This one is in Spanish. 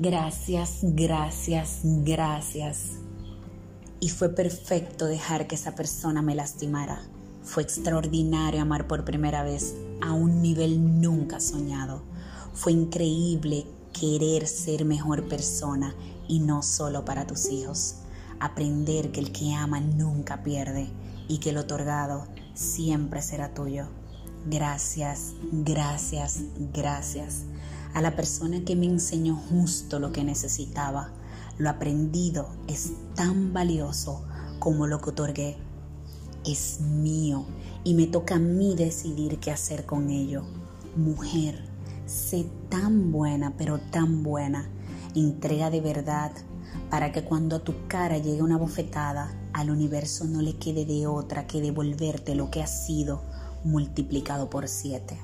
Gracias, gracias, gracias. Y fue perfecto dejar que esa persona me lastimara. Fue extraordinario amar por primera vez a un nivel nunca soñado. Fue increíble querer ser mejor persona y no solo para tus hijos. Aprender que el que ama nunca pierde y que el otorgado siempre será tuyo. Gracias, gracias, gracias a la persona que me enseñó justo lo que necesitaba. Lo aprendido es tan valioso como lo que otorgué. Es mío y me toca a mí decidir qué hacer con ello. Mujer, sé tan buena, pero tan buena. Entrega de verdad para que cuando a tu cara llegue una bofetada, al universo no le quede de otra que devolverte lo que ha sido multiplicado por siete.